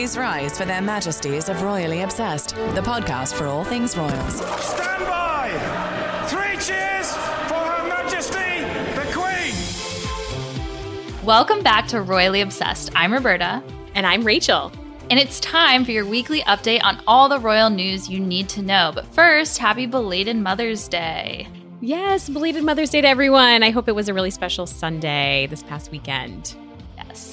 Please rise for their majesties of Royally Obsessed, the podcast for all things royals. Stand by! Three cheers for Her Majesty the Queen! Welcome back to Royally Obsessed. I'm Roberta. And I'm Rachel. And it's time for your weekly update on all the royal news you need to know. But first, happy belated Mother's Day. Yes, belated Mother's Day to everyone. I hope it was a really special Sunday this past weekend.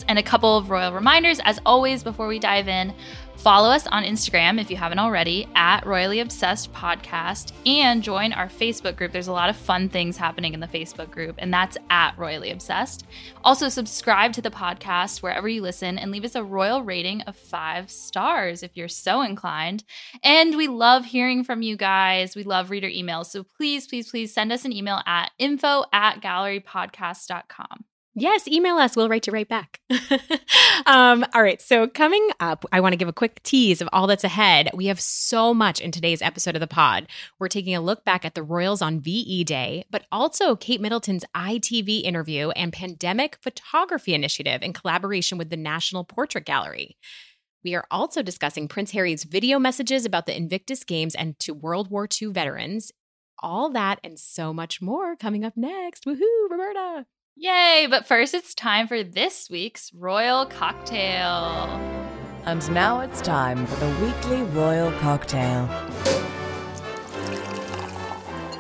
And a couple of royal reminders, as always, before we dive in. Follow us on Instagram if you haven't already at Royally Obsessed Podcast and join our Facebook group. There's a lot of fun things happening in the Facebook group, and that's at Royally Obsessed. Also, subscribe to the podcast wherever you listen and leave us a royal rating of five stars if you're so inclined. And we love hearing from you guys. We love reader emails. So please, please, please send us an email at info at gallerypodcast.com. Yes, email us. We'll write you right back. um, all right. So, coming up, I want to give a quick tease of all that's ahead. We have so much in today's episode of the pod. We're taking a look back at the Royals on VE Day, but also Kate Middleton's ITV interview and pandemic photography initiative in collaboration with the National Portrait Gallery. We are also discussing Prince Harry's video messages about the Invictus Games and to World War II veterans. All that and so much more coming up next. Woohoo, Roberta! Yay! But first, it's time for this week's Royal Cocktail. And now it's time for the weekly royal cocktail.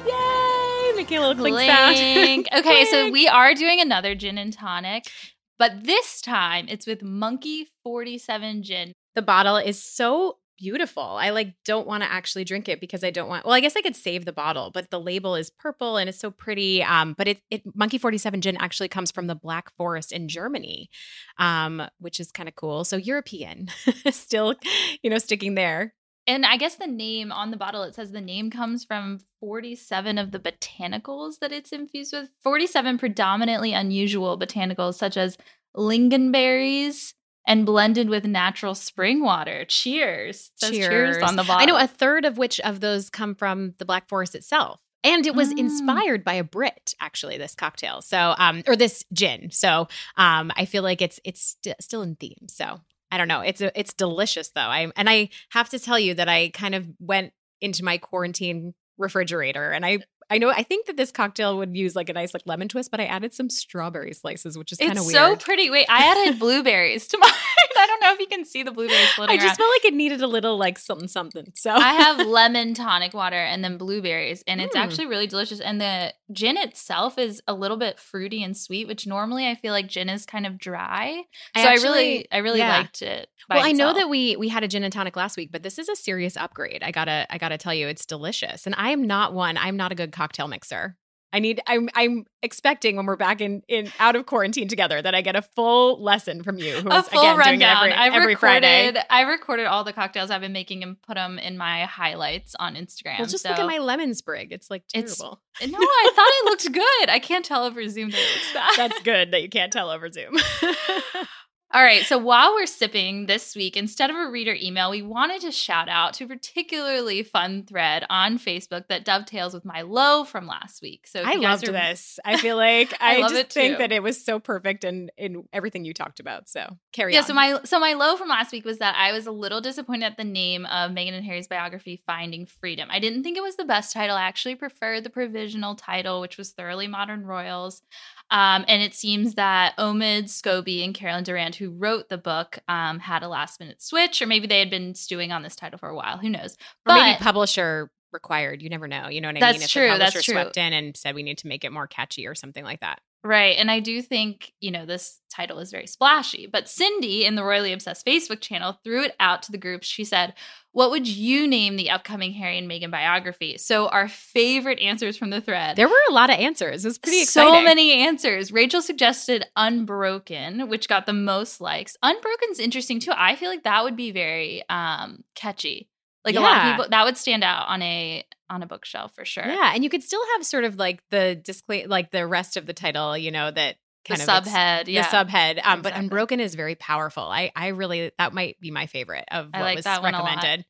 Yay! Making a little clink sound. Clink. Okay, so we are doing another gin and tonic, but this time it's with Monkey 47 Gin. the bottle is so beautiful. I like don't want to actually drink it because I don't want. Well, I guess I could save the bottle, but the label is purple and it's so pretty. Um, but it, it Monkey Forty Seven Gin actually comes from the Black Forest in Germany, um, which is kind of cool. So European, still, you know, sticking there. And I guess the name on the bottle, it says the name comes from 47 of the botanicals that it's infused with. 47 predominantly unusual botanicals, such as lingonberries and blended with natural spring water. Cheers. Says cheers. on the bottle. I know a third of which of those come from the Black Forest itself. And it was Mm. inspired by a Brit, actually, this cocktail. So, um, or this gin. So, um, I feel like it's it's st- still in theme. So, I don't know. It's a, it's delicious though. I and I have to tell you that I kind of went into my quarantine refrigerator and I I know I think that this cocktail would use like a nice like lemon twist, but I added some strawberry slices, which is kind of It's weird. so pretty. Wait, I added blueberries to mine. I don't know if you can see the blueberries floating I just around. felt like it needed a little like something something. So I have lemon tonic water and then blueberries, and it's Mm. actually really delicious. And the gin itself is a little bit fruity and sweet, which normally I feel like gin is kind of dry. I so I actually- really, I really yeah. liked it. well, I know that we we had a gin and tonic last week, but this is a serious upgrade. I gotta I gotta tell you, it's delicious. And I am not one. I'm not a good cocktail mixer. I need. I'm I'm expecting when we're back in in out of quarantine together that I get a full lesson from you. Who a is full again doing it rundown. every, I've every Friday. recorded. I recorded all the cocktails I've been making and put them in my highlights on Instagram. Well, just so. look at my lemon sprig. It's like It's- terrible. No, I thought it looked good. I can't tell over Zoom that it looks bad. That's good that you can't tell over Zoom. All right, so while we're sipping this week, instead of a reader email, we wanted to shout out to a particularly fun thread on Facebook that dovetails with my low from last week. So I loved are- this. I feel like I I, just think that it was so perfect in in everything you talked about. So carry Yeah, on. so my so my low from last week was that I was a little disappointed at the name of Meghan and Harry's biography, Finding Freedom. I didn't think it was the best title. I actually preferred the provisional title, which was Thoroughly Modern Royals. Um, and it seems that Omid Scobie and Carolyn Durand, who wrote the book, um, had a last minute switch, or maybe they had been stewing on this title for a while. Who knows? or maybe publisher required. You never know. You know what I That's mean? If true, the that's publisher true. swept in and said we need to make it more catchy or something like that. Right. And I do think, you know, this title is very splashy. But Cindy in the Royally Obsessed Facebook channel threw it out to the group. She said, What would you name the upcoming Harry and Meghan biography? So, our favorite answers from the thread. There were a lot of answers. It was pretty exciting. So many answers. Rachel suggested Unbroken, which got the most likes. Unbroken's interesting too. I feel like that would be very um catchy. Like a lot of people that would stand out on a on a bookshelf for sure. Yeah, and you could still have sort of like the display, like the rest of the title, you know, that The kind of ex- subhead. Yeah. the subhead. Um, but Unbroken is very powerful. I, I really that might be my favorite of I what like was that one a lot. recommended.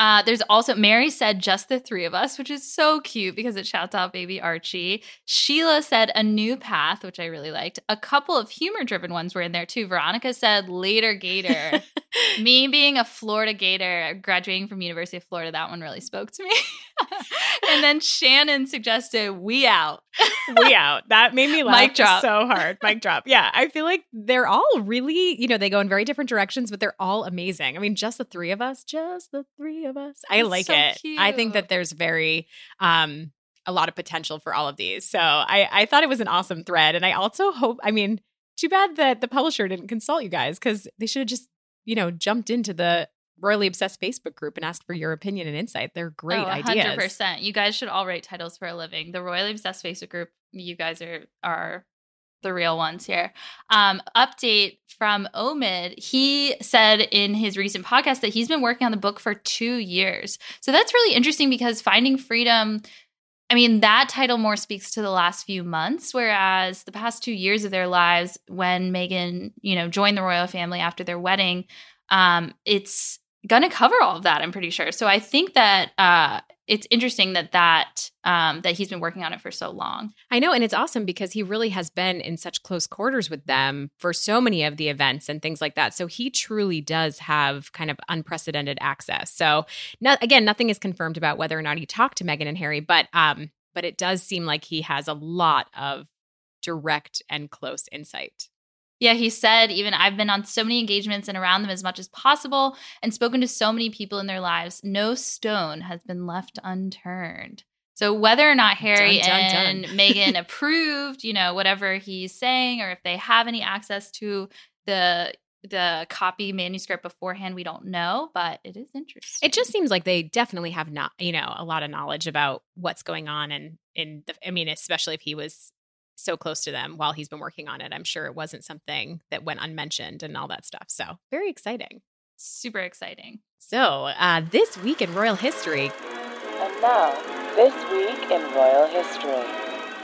Uh, there's also Mary said just the three of us, which is so cute because it shouts out baby Archie. Sheila said a new path, which I really liked. A couple of humor driven ones were in there too. Veronica said later Gator. Me being a Florida Gator, graduating from University of Florida, that one really spoke to me. and then Shannon suggested we out. we out. That made me laugh Mic drop. so hard. Mic drop. Yeah, I feel like they're all really, you know, they go in very different directions, but they're all amazing. I mean, just the three of us, just the three of us. I That's like so it. I think that there's very um a lot of potential for all of these. So I I thought it was an awesome thread, and I also hope. I mean, too bad that the publisher didn't consult you guys because they should have just you know jumped into the royally obsessed Facebook group and asked for your opinion and insight. They're great oh, ideas. 100%. You guys should all write titles for a living. The Royally Obsessed Facebook group, you guys are are the real ones here. Um, update from Omid. He said in his recent podcast that he's been working on the book for two years. So that's really interesting because Finding Freedom, I mean, that title more speaks to the last few months, whereas the past two years of their lives, when Meghan, you know, joined the royal family after their wedding, um, it's going to cover all of that. I'm pretty sure. So I think that uh, it's interesting that that um, that he's been working on it for so long. I know, and it's awesome because he really has been in such close quarters with them for so many of the events and things like that. So he truly does have kind of unprecedented access. So, no, again, nothing is confirmed about whether or not he talked to Meghan and Harry, but um, but it does seem like he has a lot of direct and close insight. Yeah, he said, even I've been on so many engagements and around them as much as possible and spoken to so many people in their lives. No stone has been left unturned. So whether or not Harry Dun, dun, dun. and Meghan approved, you know, whatever he's saying, or if they have any access to the the copy manuscript beforehand, we don't know, but it is interesting. It just seems like they definitely have not, you know, a lot of knowledge about what's going on, and in the, I mean, especially if he was so close to them while he's been working on it, I'm sure it wasn't something that went unmentioned and all that stuff. So very exciting. super exciting. So uh, this week in royal history, And now, this week in royal history.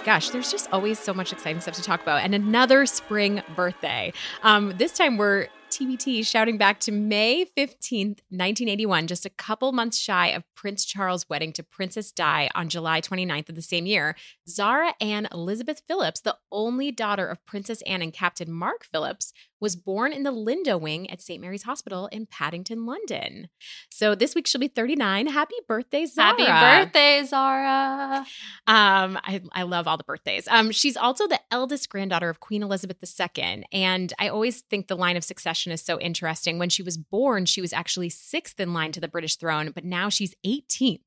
gosh, there's just always so much exciting stuff to talk about, and another spring birthday. Um, this time we're TBT shouting back to May 15th, 1981, just a couple months shy of Prince Charles' wedding to Princess Di on July 29th of the same year. Zara Ann Elizabeth Phillips, the only daughter of Princess Anne and Captain Mark Phillips, was born in the Lindo wing at St. Mary's Hospital in Paddington, London. So this week she'll be 39. Happy birthday, Zara. Happy birthday, Zara. Um, I, I love all the birthdays. Um, she's also the eldest granddaughter of Queen Elizabeth II. And I always think the line of succession is so interesting. When she was born, she was actually sixth in line to the British throne, but now she's 18th.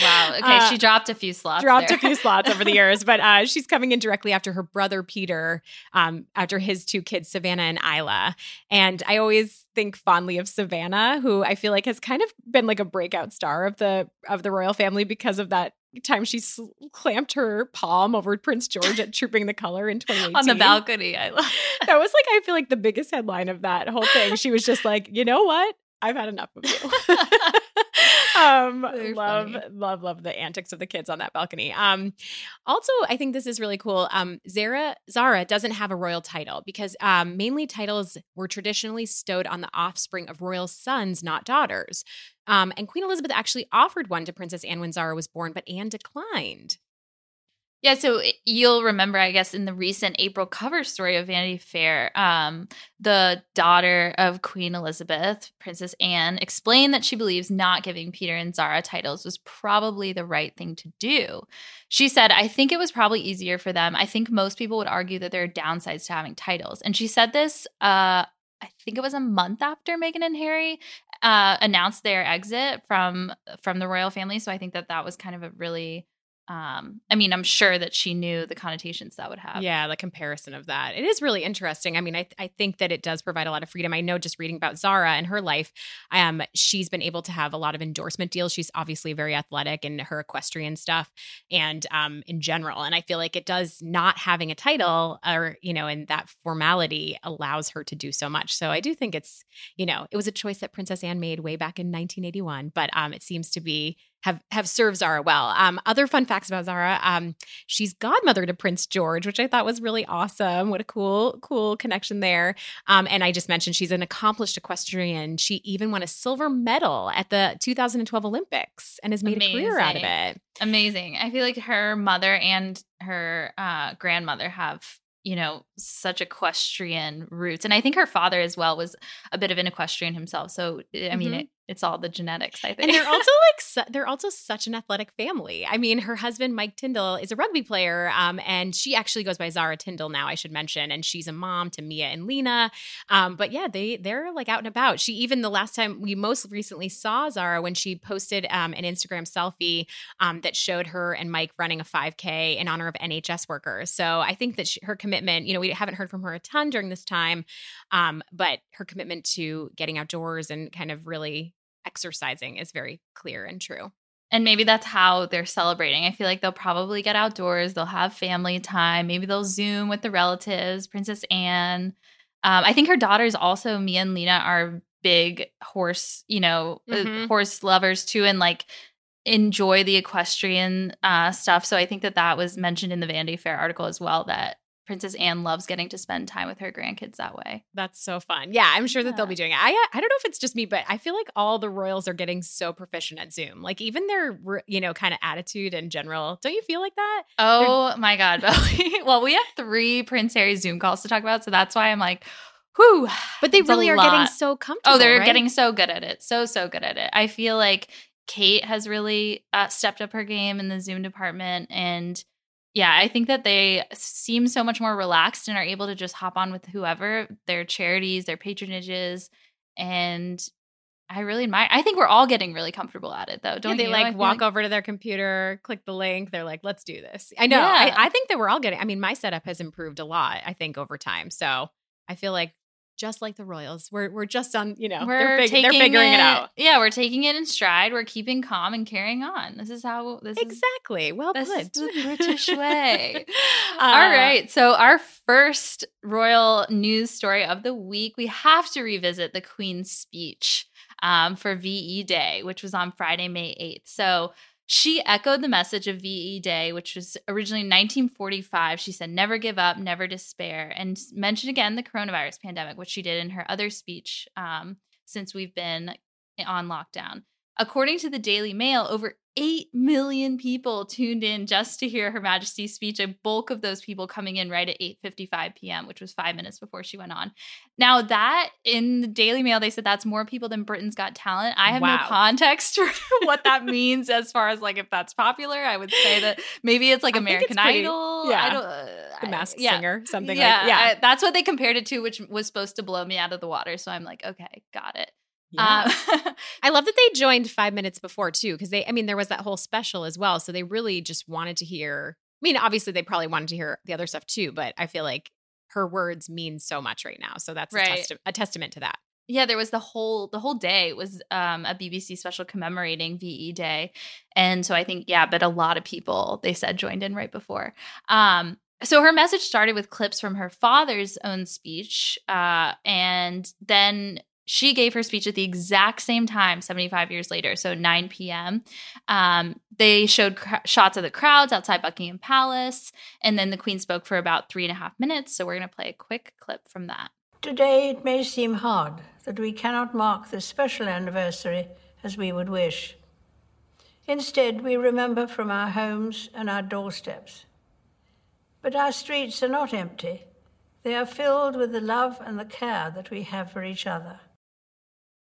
Wow. Okay, Uh, she dropped a few slots. dropped there. a few slots over the years, but uh, she's coming in directly after her brother Peter, um, after his two kids, Savannah and Isla. And I always think fondly of Savannah, who I feel like has kind of been like a breakout star of the of the royal family because of that time she sl- clamped her palm over Prince George at Trooping the Color in 2018 on the balcony. I love. That was like I feel like the biggest headline of that whole thing. She was just like, you know what? I've had enough of you. um love funny. love love the antics of the kids on that balcony. Um also i think this is really cool. Um zara zara doesn't have a royal title because um mainly titles were traditionally stowed on the offspring of royal sons not daughters. Um and queen elizabeth actually offered one to princess anne when zara was born but anne declined Yeah, so you'll remember, I guess, in the recent April cover story of Vanity Fair, um, the daughter of Queen Elizabeth, Princess Anne, explained that she believes not giving Peter and Zara titles was probably the right thing to do. She said, I think it was probably easier for them. I think most people would argue that there are downsides to having titles. And she said this, uh, I think it was a month after Meghan and Harry uh, announced their exit from from the royal family. So I think that that was kind of a really um, I mean, I'm sure that she knew the connotations that would have. Yeah, the comparison of that. It is really interesting. I mean, I, I think that it does provide a lot of freedom. I know just reading about Zara and her life, um, she's been able to have a lot of endorsement deals. She's obviously very athletic in her equestrian stuff and um, in general. And I feel like it does not having a title or, you know, and that formality allows her to do so much. So I do think it's, you know, it was a choice that Princess Anne made way back in 1981, but um, it seems to be have have served Zara well. Um, other fun facts about Zara: um, she's godmother to Prince George, which I thought was really awesome. What a cool cool connection there. Um, and I just mentioned she's an accomplished equestrian. She even won a silver medal at the 2012 Olympics and has made Amazing. a career out of it. Amazing. I feel like her mother and her uh, grandmother have you know such equestrian roots and i think her father as well was a bit of an equestrian himself so i mean mm-hmm. it, it's all the genetics, I think. And they're also like su- they're also such an athletic family. I mean, her husband Mike Tindall is a rugby player, um, and she actually goes by Zara Tindall now. I should mention, and she's a mom to Mia and Lena. Um, but yeah, they they're like out and about. She even the last time we most recently saw Zara when she posted um, an Instagram selfie um, that showed her and Mike running a 5K in honor of NHS workers. So I think that she, her commitment, you know, we haven't heard from her a ton during this time, um, but her commitment to getting outdoors and kind of really exercising is very clear and true. And maybe that's how they're celebrating. I feel like they'll probably get outdoors, they'll have family time, maybe they'll Zoom with the relatives, Princess Anne. Um, I think her daughters also, Mia and Lena, are big horse, you know, uh, mm-hmm. horse lovers too, and like enjoy the equestrian uh, stuff. So I think that that was mentioned in the Vanity Fair article as well that Princess Anne loves getting to spend time with her grandkids that way. That's so fun. Yeah, I'm sure that yeah. they'll be doing it. I I don't know if it's just me, but I feel like all the royals are getting so proficient at Zoom. Like even their you know kind of attitude in general. Don't you feel like that? Oh They're- my god, well, we have three Prince Harry Zoom calls to talk about, so that's why I'm like. Whew, but they really are lot. getting so comfortable. Oh, they're right? getting so good at it. So, so good at it. I feel like Kate has really uh, stepped up her game in the Zoom department. And yeah, I think that they seem so much more relaxed and are able to just hop on with whoever their charities, their patronages, and I really admire. I think we're all getting really comfortable at it, though. Don't yeah, they like walk like- over to their computer, click the link? They're like, "Let's do this." I know. Yeah. I, I think that we're all getting. I mean, my setup has improved a lot. I think over time, so I feel like just like the Royals. We're we're just on, you know, we're they're, fig- they're figuring it, it, out. Yeah, we're taking it in stride. We're keeping calm and carrying on. This is how this exactly. Is, well this put. Is the British way. uh, All right. So our first royal news story of the week, we have to revisit the Queen's speech um, for VE Day, which was on Friday, May eighth. So she echoed the message of VE Day, which was originally 1945. She said, never give up, never despair, and mentioned again the coronavirus pandemic, which she did in her other speech um, since we've been on lockdown. According to the Daily Mail, over 8 million people tuned in just to hear Her Majesty's speech, a bulk of those people coming in right at 8:55 p.m., which was 5 minutes before she went on. Now, that in the Daily Mail they said that's more people than Britain's Got Talent. I have wow. no context for what that means as far as like if that's popular. I would say that maybe it's like American it's pretty, Idol, yeah. I don't, uh, the Masked yeah. Singer, something yeah, like yeah. I, that's what they compared it to, which was supposed to blow me out of the water. So I'm like, okay, got it. Yeah. Um, I love that they joined five minutes before too, because they, I mean, there was that whole special as well. So they really just wanted to hear. I mean, obviously they probably wanted to hear the other stuff too, but I feel like her words mean so much right now. So that's right. a, testi- a testament to that. Yeah, there was the whole the whole day was um, a BBC special commemorating VE Day, and so I think yeah, but a lot of people they said joined in right before. Um, so her message started with clips from her father's own speech, uh, and then she gave her speech at the exact same time 75 years later so 9 p.m um, they showed cr- shots of the crowds outside buckingham palace and then the queen spoke for about three and a half minutes so we're going to play a quick clip from that. Today it may seem hard that we cannot mark this special anniversary as we would wish. Instead we remember from our homes and our doorsteps. But our streets are not empty. They are filled with the love and the care that we have for each other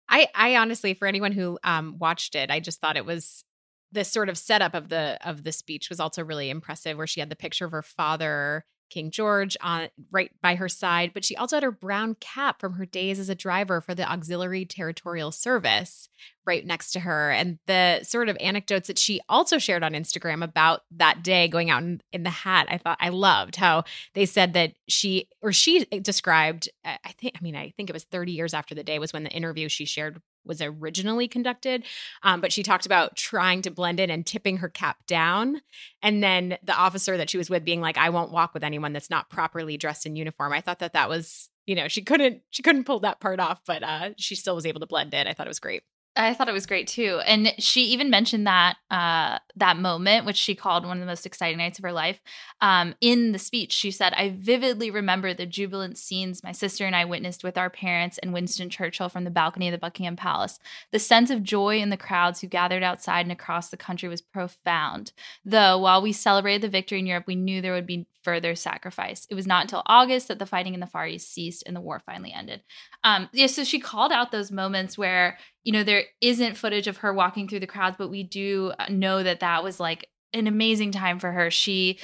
I I honestly, for anyone who um, watched it, I just thought it was this sort of setup of the of the speech was also really impressive, where she had the picture of her father King George on right by her side, but she also had her brown cap from her days as a driver for the Auxiliary Territorial Service right next to her. And the sort of anecdotes that she also shared on Instagram about that day going out in, in the hat, I thought I loved how they said that she or she described, I think, I mean, I think it was 30 years after the day was when the interview she shared was originally conducted. Um, but she talked about trying to blend in and tipping her cap down. And then the officer that she was with being like, I won't walk with anyone that's not properly dressed in uniform. I thought that that was, you know, she couldn't, she couldn't pull that part off, but uh, she still was able to blend in. I thought it was great. I thought it was great too. And she even mentioned that uh, that moment, which she called one of the most exciting nights of her life. Um, in the speech, she said, I vividly remember the jubilant scenes my sister and I witnessed with our parents and Winston Churchill from the balcony of the Buckingham Palace. The sense of joy in the crowds who gathered outside and across the country was profound. Though, while we celebrated the victory in Europe, we knew there would be further sacrifice. It was not until August that the fighting in the Far East ceased and the war finally ended. Um, yeah, so she called out those moments where you know there isn't footage of her walking through the crowds, but we do uh, know that that was like an amazing time for her. She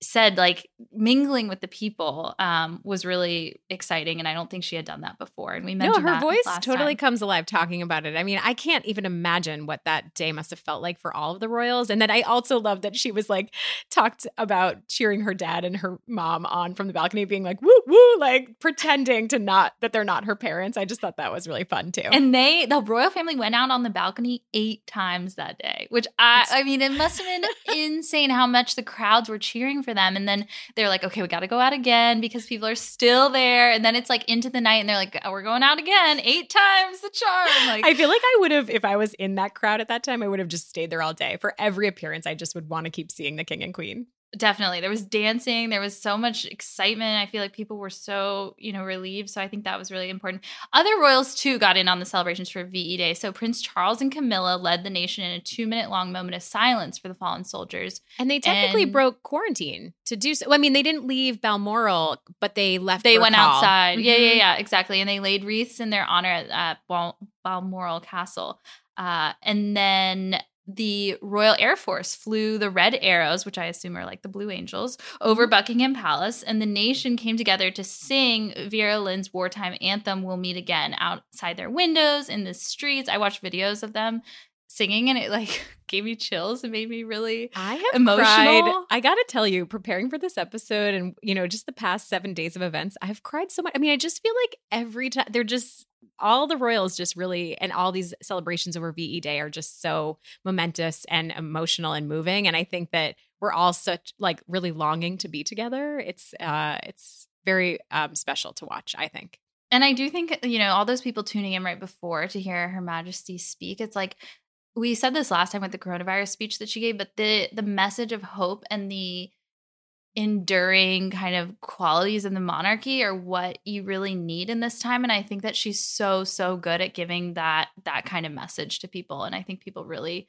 said like mingling with the people um, was really exciting and i don't think she had done that before and we mentioned no her voice totally time. comes alive talking about it. I mean i can't even imagine what that day must have felt like for all of the royals and then i also love that she was like talked about cheering her dad and her mom on from the balcony being like woo woo like pretending to not that they're not her parents. I just thought that was really fun too. And they the royal family went out on the balcony eight times that day which i i mean it must have been insane how much the crowds were cheering for them. And then they're like, okay, we got to go out again because people are still there. And then it's like into the night and they're like, oh, we're going out again, eight times the charm. Like, I feel like I would have, if I was in that crowd at that time, I would have just stayed there all day. For every appearance, I just would want to keep seeing the king and queen. Definitely. There was dancing. There was so much excitement. I feel like people were so, you know, relieved. So I think that was really important. Other royals, too, got in on the celebrations for VE Day. So Prince Charles and Camilla led the nation in a two minute long moment of silence for the fallen soldiers. And they technically and broke quarantine to do so. I mean, they didn't leave Balmoral, but they left. They went outside. Mm-hmm. Yeah, yeah, yeah, exactly. And they laid wreaths in their honor at, Bal- Balmoral Castle. Uh, and then the Royal Air Force flew the Red Arrows, which I assume are like the Blue Angels, over mm-hmm. Buckingham Palace, and the nation came together to sing Vera Lynn's wartime anthem, We'll Meet Again, outside their windows, in the streets. I watched videos of them singing, and it like gave me chills and made me really I have emotional. Cried. I got to tell you, preparing for this episode and, you know, just the past seven days of events, I've cried so much. I mean, I just feel like every time they're just all the royals just really and all these celebrations over VE Day are just so momentous and emotional and moving. And I think that we're all such like really longing to be together. It's uh it's very um special to watch, I think. And I do think, you know, all those people tuning in right before to hear Her Majesty speak, it's like we said this last time with the coronavirus speech that she gave, but the the message of hope and the enduring kind of qualities in the monarchy are what you really need in this time and i think that she's so so good at giving that that kind of message to people and i think people really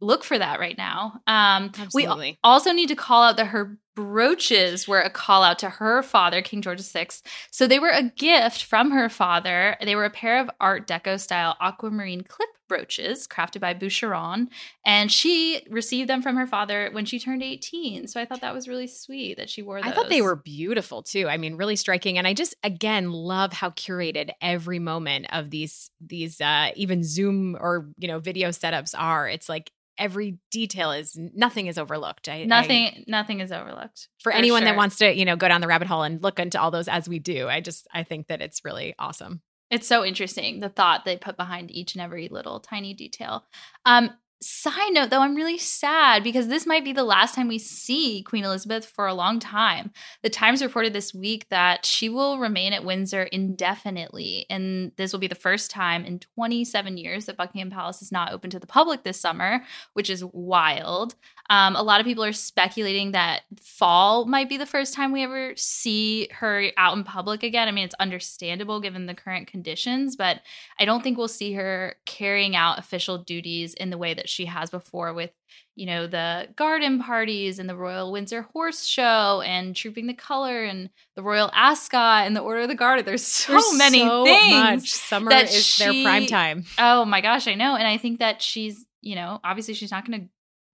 look for that right now um Absolutely. we also need to call out that her brooches were a call out to her father, King George VI. So they were a gift from her father. They were a pair of Art Deco style aquamarine clip brooches crafted by Boucheron. And she received them from her father when she turned 18. So I thought that was really sweet that she wore those. I thought they were beautiful too. I mean, really striking. And I just again love how curated every moment of these these uh even Zoom or you know video setups are. It's like every detail is nothing is overlooked. I, nothing I, nothing is overlooked. For, for anyone sure. that wants to, you know, go down the rabbit hole and look into all those as we do, I just I think that it's really awesome. It's so interesting the thought they put behind each and every little tiny detail. Um, Side note though, I'm really sad because this might be the last time we see Queen Elizabeth for a long time. The Times reported this week that she will remain at Windsor indefinitely, and this will be the first time in 27 years that Buckingham Palace is not open to the public this summer, which is wild. Um, a lot of people are speculating that fall might be the first time we ever see her out in public again. I mean, it's understandable given the current conditions, but I don't think we'll see her carrying out official duties in the way that she has before with you know the garden parties and the royal windsor horse show and trooping the color and the royal ascot and the order of the garter there's so there's many so things much. summer is she, their prime time oh my gosh i know and i think that she's you know obviously she's not going to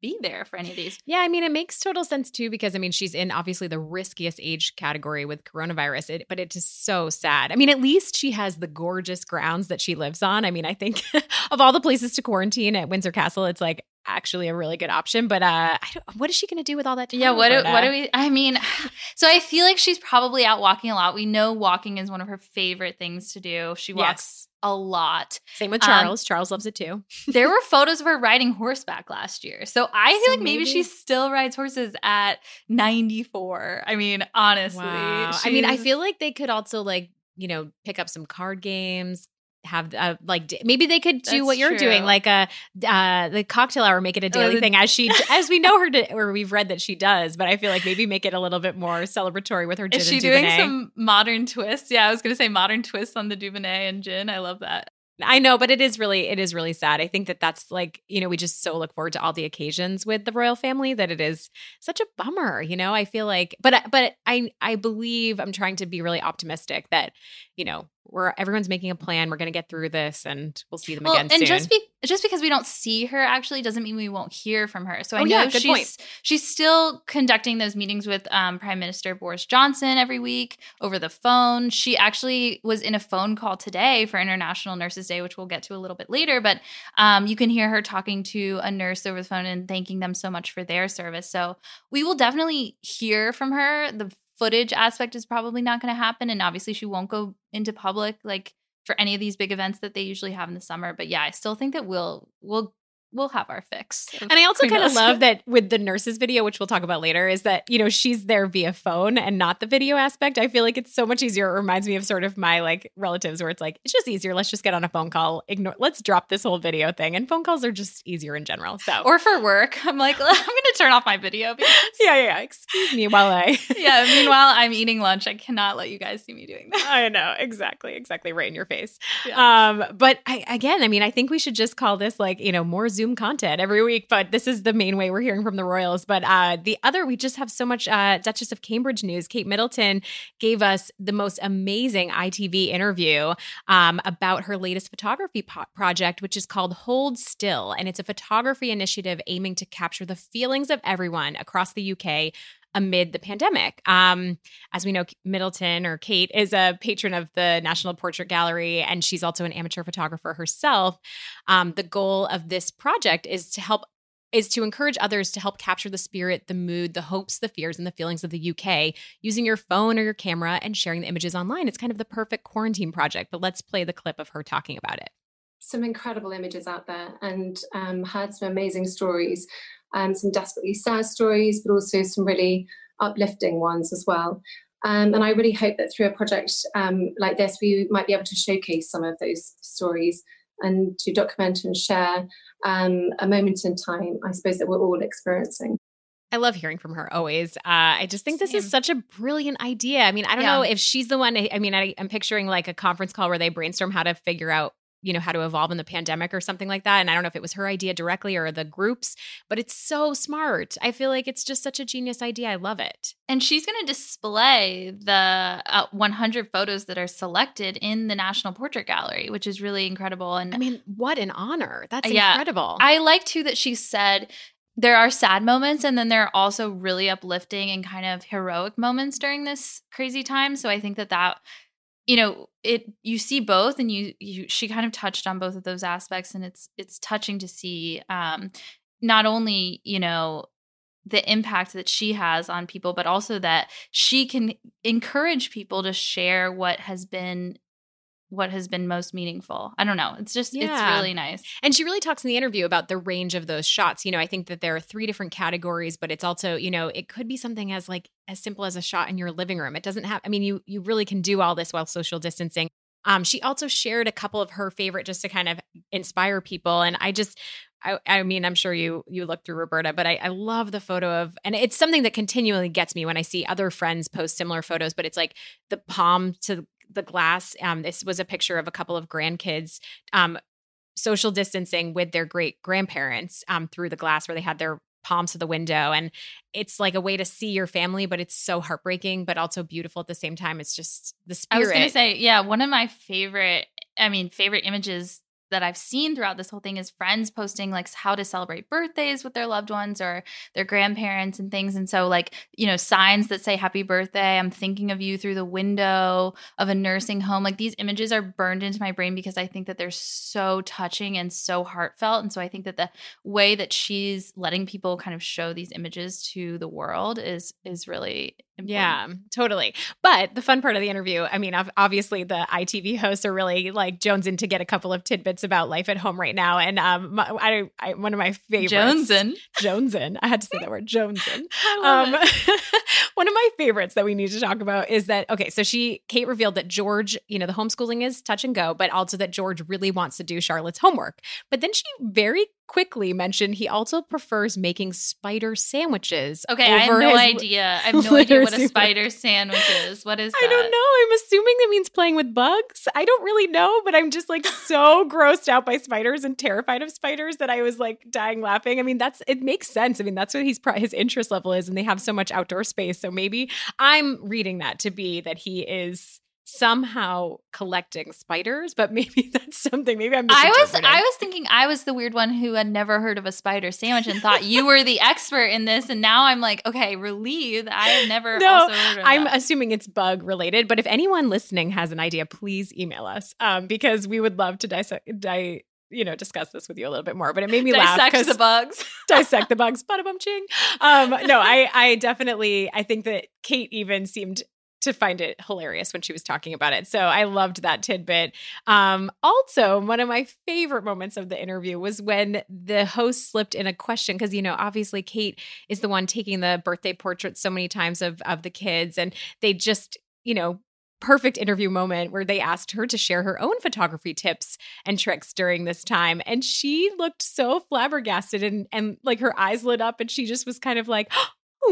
be there for any of these. Yeah, I mean, it makes total sense too because I mean, she's in obviously the riskiest age category with coronavirus, it, but it's just so sad. I mean, at least she has the gorgeous grounds that she lives on. I mean, I think of all the places to quarantine at Windsor Castle, it's like actually a really good option. But uh, what is she going to do with all that time? Yeah, what do, what do we? I mean, so I feel like she's probably out walking a lot. We know walking is one of her favorite things to do. She walks Yes. A lot. Same with Um, Charles. Charles loves it too. There were photos of her riding horseback last year. So I feel So like maybe, maybe- she still rides horses at 94. I mean, honestly. Wow. I mean, I feel like they could also like you know pick up some card games. Have uh, like d- maybe they could do That's what you're doing, like a uh, the cocktail hour, make it a daily the- thing as she as we know her to, or we've read that she does. But I feel like maybe make it a little bit more celebratory with her. Gin Is she and doing some modern twists? Yeah, I was going to say modern twists on the Dubonnet and gin. I love that. I know, but it is really it is really sad. I think that that's like you know we just so look forward to all the occasions with the royal family that it is such a bummer. You know, I feel like, but but I I believe I'm trying to be really optimistic that you know we're everyone's making a plan. We're going to get through this, and we'll see them Well, again and soon. just be, just because we don't see her actually doesn't mean we won't hear from her. So I Oh, know yeah, she's point. she's still conducting those meetings with um, Prime Minister Boris Johnson every week over the phone. She actually was in a phone call today for International Nurses Day, which we'll get to a little bit later. But um, you can hear her talking to a nurse over the phone and thanking them so much for their service. So we will definitely hear from her. The footage aspect is probably not going to happen, and obviously she won't go into public like for any of these big events that they usually have in the summer. But yeah, I still think that we'll we'll we'll have our fix. And I also kind of love that with the nurses video, which we'll talk about later, is that, you know, she's there via phone and not the video aspect. I feel like it's so much easier. It reminds me of sort of my like relatives where it's like, it's just easier. Let's just get on a phone call. Ignore, let's drop this whole video thing. And phone calls are just easier in general. So, or for work. I'm like, I'm going to turn off my video. Because, yeah, yeah, yeah. Excuse me while I. yeah. Meanwhile, I'm eating lunch. I cannot let you guys see me doing that. I know exactly, exactly right in your face. Yeah. Um, but I, again, I mean, I think we should just call this like you know more Zoom content every week. But this is the main way we're hearing from the royals. But uh, the other, we just have so much uh, Duchess of Cambridge news. Kate Middleton gave us the most amazing ITV interview um, about her latest photography po- project, which is called Hold Still, and it's a photography initiative aiming to capture the feelings of everyone across the UK amid the pandemic. Um, as we know, Middleton or Kate is a patron of the National Portrait Gallery, and she's also an amateur photographer herself. Um, the goal of this project is to help is to encourage others to help capture the spirit, the mood, the hopes, the fears, and the feelings of the UK using your phone or your camera and sharing the images online. It's kind of the perfect quarantine project. But let's play the clip of her talking about it. some incredible images out there and um, heard some amazing stories, um, some desperately sad stories, but also some really uplifting ones as well. Um, and I really hope that through a project um, like this, we might be able to showcase some of those stories and to document and share um, a moment in time, I suppose, that we're all experiencing. I love hearing from her always. Uh, I just think this is such a brilliant idea. I mean, I don't Yeah. know if she's the one. I mean, I, I'm picturing like a conference call where they brainstorm how to figure out, you know, how to evolve in the pandemic or something like that. And I don't know if it was her idea directly or the groups, but it's so smart. I feel like it's just such a genius idea. I love it. And she's going to display the uh, 100 photos that are selected in the National Portrait Gallery, which is really incredible. And I mean, what an honor. That's Yeah. incredible. I like too that she said there are sad moments and then there are also really uplifting and kind of heroic moments during this crazy time. So I think that that you know it you see both and you you she kind of touched on both of those aspects and it's it's touching to see um not only you know the impact that she has on people but also that she can encourage people to share what has been what has been most meaningful. I don't know. It's just Yeah. it's really nice. And she really talks in the interview about the range of those shots. You know, I think that there are three different categories, but it's also, you know, it could be something as like as simple as a shot in your living room. It doesn't have I mean, you you really can do all this while social distancing. Um, she also shared a couple of her favorite just to kind of inspire people. And I just I, I mean, I'm sure you you look through Roberta, but I, I love the photo of, and it's something that continually gets me when I see other friends post similar photos. But it's like the palm to the glass. Um, this was a picture of a couple of grandkids, um, social distancing with their great grandparents, um, through the glass where they had their palms to the window, and it's like a way to see your family, but it's so heartbreaking, but also beautiful at the same time. It's just the spirit. I was going to say, yeah, one of my favorite, I mean, favorite images that I've seen throughout this whole thing is friends posting like how to celebrate birthdays with their loved ones or their grandparents and things. And so, like, you know, signs that say happy birthday, I'm thinking of you through the window of a nursing home. Like, these images are burned into my brain because I think that they're so touching and so heartfelt. And so, I think that the way that she's letting people kind of show these images to the world is is really important. Yeah, totally. But the fun part of the interview, I mean, obviously the ITV hosts are really like jonesing to get a couple of tidbits about life at home right now. And um, my, I, I, one of my favorites, Jonesin, Jonesin. I had to say that word, Jonesin. Um, one of my favorites that we need to talk about is that okay, so she Kate revealed that George, you know, the homeschooling is touch and go, but also that George really wants to do Charlotte's homework. But then she very quickly mentioned he also prefers making spider sandwiches. Okay, I have no idea. I have no idea what a spider sandwich is. What is that? I don't know. I'm assuming that means playing with bugs. I don't really know, but I'm just like so grossed out by spiders and terrified of spiders that I was like dying laughing. I mean, that's it makes sense. I mean, that's what he's his interest level is, and they have so much outdoor space. So maybe I'm reading that to be that he is somehow collecting spiders, but maybe that's something. Maybe I'm. I was I was thinking I was the weird one who had never heard of a spider sandwich and thought you were the expert in this, and now I'm like, okay, relieved. I have never. No, I'm that. assuming it's bug related, but if anyone listening has an idea, please email us um, because we would love to dissect. Di- you know, discuss this with you a little bit more, but it made me dissect laugh because the bugs, dissect the bugs, bada bum ching. Um, no, I, I definitely, I think that Kate even seemed to find it hilarious when she was talking about it. So I loved that tidbit. Um, also, one of my favorite moments of the interview was when the host slipped in a question because you know obviously Kate is the one taking the birthday portraits so many times of of the kids, and they just you know perfect interview moment where they asked her to share her own photography tips and tricks during this time and she looked so flabbergasted and and like her eyes lit up and she just was kind of like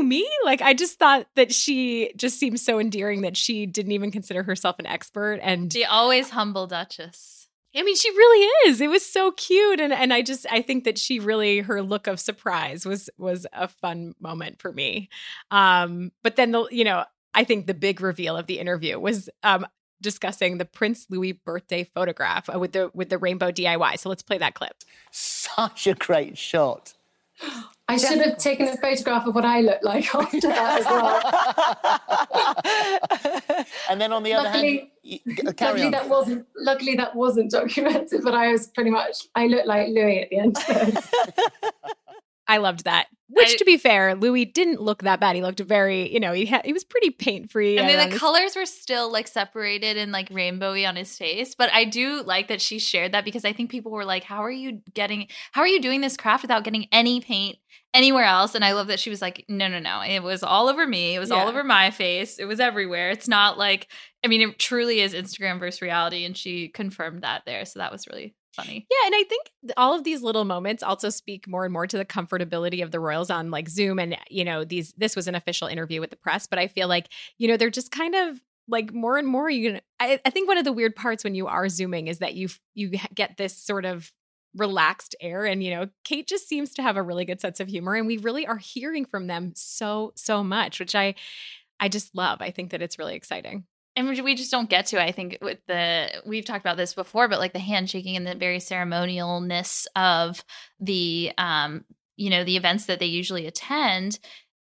me? Like, I just thought that she just seems so endearing that she didn't even consider herself an expert. And the always humble Duchess. I mean, she really is. It was so cute, and and I just I think that she really her look of surprise was was a fun moment for me. Um, but then the you know I think the big reveal of the interview was um discussing the Prince Louis birthday photograph uh, with the with the rainbow DIY. So let's play that clip. Such a great shot. I should have taken a photograph of what I look like after that as well. and then on the luckily, other hand, luckily on. that wasn't luckily that wasn't documented, but I was pretty much I looked like Louis at the end. I loved that. Which, I, to be fair, Louis didn't look that bad. He looked very, you know, he had, he was pretty paint free. I mean, the colors were still like separated and like rainbowy on his face. But I do like that she shared that because I think people were like, "How are you getting? How are you doing this craft without getting any paint anywhere else?" And I love that she was like, "No, no, no. It was all over me. It was yeah. all over my face. It was everywhere. It's not like." I mean, it truly is Instagram versus reality, and she confirmed that there. So that was really funny. Yeah, and I think all of these little moments also speak more and more to the comfortability of the royals on like Zoom and you know these this was an official interview with the press, but I feel like you know they're just kind of like more and more you I, I think one of the weird parts when you are zooming is that you you get this sort of relaxed air and you know Kate just seems to have a really good sense of humor and we really are hearing from them so so much which I I just love. I think that it's really exciting and we just don't get to i think with the we've talked about this before but like the handshaking and the very ceremonialness of the um you know the events that they usually attend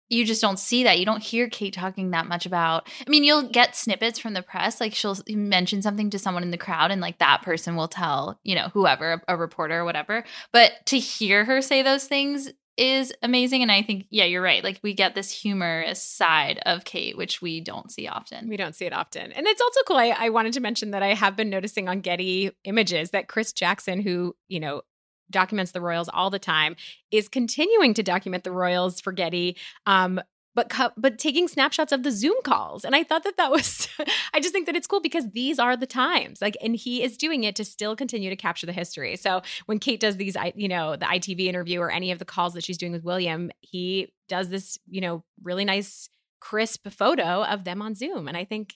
you just don't see that you don't hear kate talking that much about i mean you'll get snippets from the press like she'll mention something to someone in the crowd and like that person will tell you know whoever a, a reporter or whatever but to hear her say those things is amazing. And I think, yeah, you're right. Like we get this humorous side of Kate, which we don't see often. We don't see it often. And it's also cool. I, I wanted to mention that I have been noticing on Getty images that Chris Jackson, who, you know, documents the royals all the time is continuing to document the royals for getty um, but but taking snapshots of the Zoom calls. And I thought that that was I just think that it's cool because these are the times. Like and he is doing it to still continue to capture the history. So when Kate does these you know, the ITV interview or any of the calls that she's doing with William, he does this, you know, really nice crisp photo of them on Zoom. And I think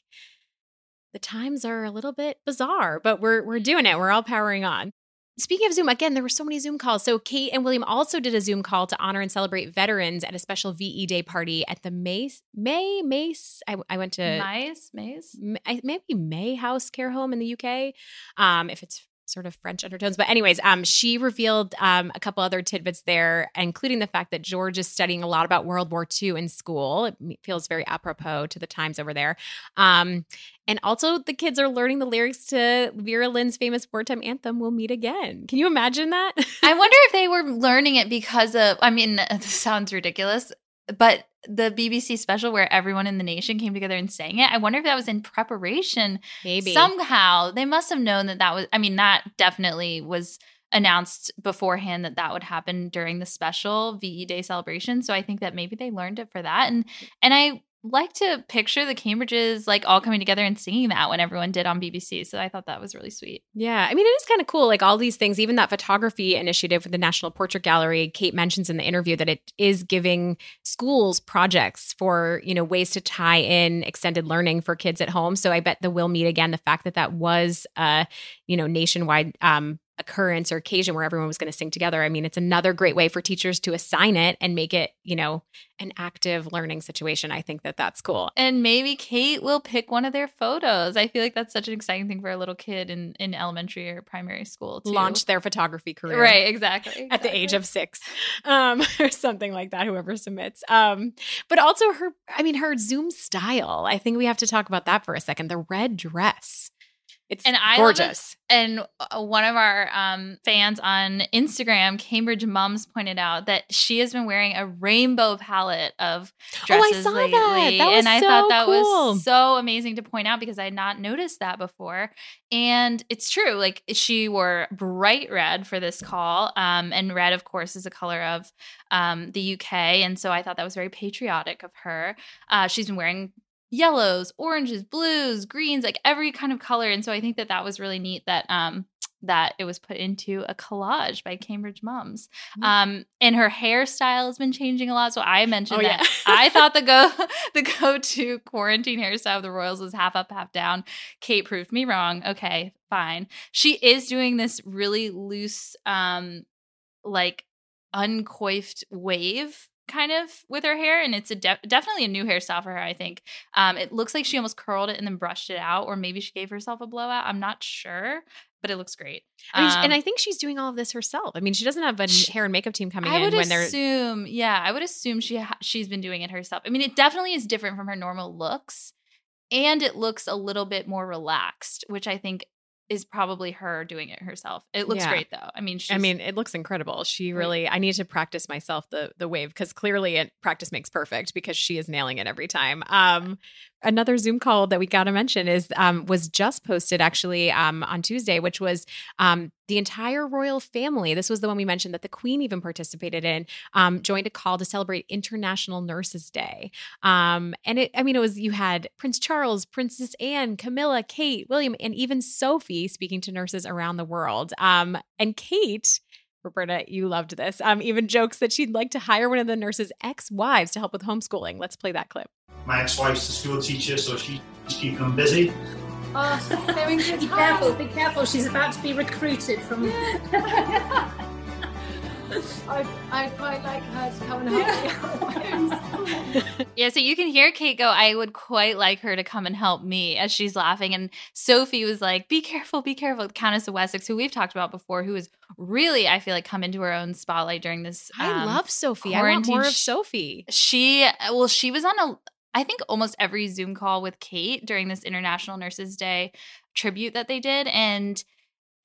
the times are a little bit bizarre, but we're we're doing it. We're all powering on. Speaking of Zoom, again, there were so many Zoom calls. So Kate and William also did a Zoom call to honor and celebrate veterans at a special VE Day party at the Mace May Mace. I, I went to Mace Mace maybe May House Care Home in the UK. Um, if it's sort of French undertones. But anyways, um, she revealed um, a couple other tidbits there, including the fact that George is studying a lot about World War II in school. It feels very apropos to the times over there. Um, and also, the kids are learning the lyrics to Vera Lynn's famous wartime anthem, We'll Meet Again. Can you imagine that? I wonder if they were learning it because of, I mean, this sounds ridiculous, but the BBC special where everyone in the nation came together and sang it. I wonder if that was in preparation. Maybe. Somehow they must have known that that was, I mean, that definitely was announced beforehand that that would happen during the special VE Day celebration. So I think that maybe they learned it for that. And, and I like to picture the Cambridges like all coming together and singing that when everyone did on BBC. So I thought that was really sweet. Yeah. I mean, it is kind of cool. Like all these things, even that photography initiative with the National Portrait Gallery, Kate mentions in the interview that it is giving schools projects for, you know, ways to tie in extended learning for kids at home. So I bet the will meet again, the fact that that was, uh, you know, nationwide um, occurrence or occasion where everyone was going to sing together. I mean, it's another great way for teachers to assign it and make it, you know, an active learning situation. I think that that's cool. And maybe Kate will pick one of their photos. I feel like that's such an exciting thing for a little kid in, in elementary or primary school to launch their photography career. Right, exactly. exactly. At the age of six um, or something like that, whoever submits. Um, but also her, I mean, her Zoom style. I think we have to talk about that for a second. The red dress. It's and I gorgeous. And uh, one of our um, fans on Instagram, Cambridge Mums, pointed out that she has been wearing a rainbow palette of dresses oh, I saw lately. That. That and I so thought that cool. was so amazing to point out because I had not noticed that before. And it's true. Like she wore bright red for this call. Um, and red, of course, is a color of um, the UK. And so I thought that was very patriotic of her. Uh, she's been wearing yellows, oranges, blues, greens, like every kind of color. And so I think that that was really neat that um that it was put into a collage by Cambridge Mums. Mm-hmm. Um and her hairstyle has been changing a lot. So I mentioned oh, that yeah. I thought the go the go-to quarantine hairstyle of the Royals was half up, half down. Kate proved me wrong. Okay, fine. She is doing this really loose um like uncoiffed wave kind of with her hair and it's a de- definitely a new hairstyle for her i think. Um, it looks like she almost curled it and then brushed it out or maybe she gave herself a blowout i'm not sure but it looks great. I mean, um, and i think she's doing all of this herself. I mean she doesn't have a she, hair and makeup team coming I in would when they're assume yeah i would assume she ha- she's been doing it herself. I mean it definitely is different from her normal looks and it looks a little bit more relaxed which i think is probably her doing it herself. It looks Yeah. great though. I mean, I mean, it looks incredible. She really. I need to practice myself the the wave because clearly, it practice makes perfect because she is nailing it every time. Um, another Zoom call that we got to mention is um was just posted actually um on Tuesday, which was um the entire royal family. This was the one we mentioned that the Queen even participated in. Um, joined a call to celebrate International Nurses Day. Um, and it, I mean, it was you had Prince Charles, Princess Anne, Camilla, Kate, William, and even Sophie speaking to nurses around the world. Um, and Kate. Roberta, you loved this. Um, even jokes that she'd like to hire one of the nurses' ex-wives to help with homeschooling. Let's play that clip. My ex-wife's a school teacher, so she, she's keeping them busy. Oh, going good. Be careful, be careful. She's about to be recruited from. I, I quite like her to come and help me. Yeah, so you can hear Kate go, I would quite like her to come and help me as she's laughing. And Sophie was like, Be careful, be careful. Countess of Wessex, who we've talked about before, who has really, I feel like, come into her own spotlight during this. I um, love Sophie. I want more of Sophie. She, well, she was on a, I think almost every Zoom call with Kate during this International Nurses Day tribute that they did. And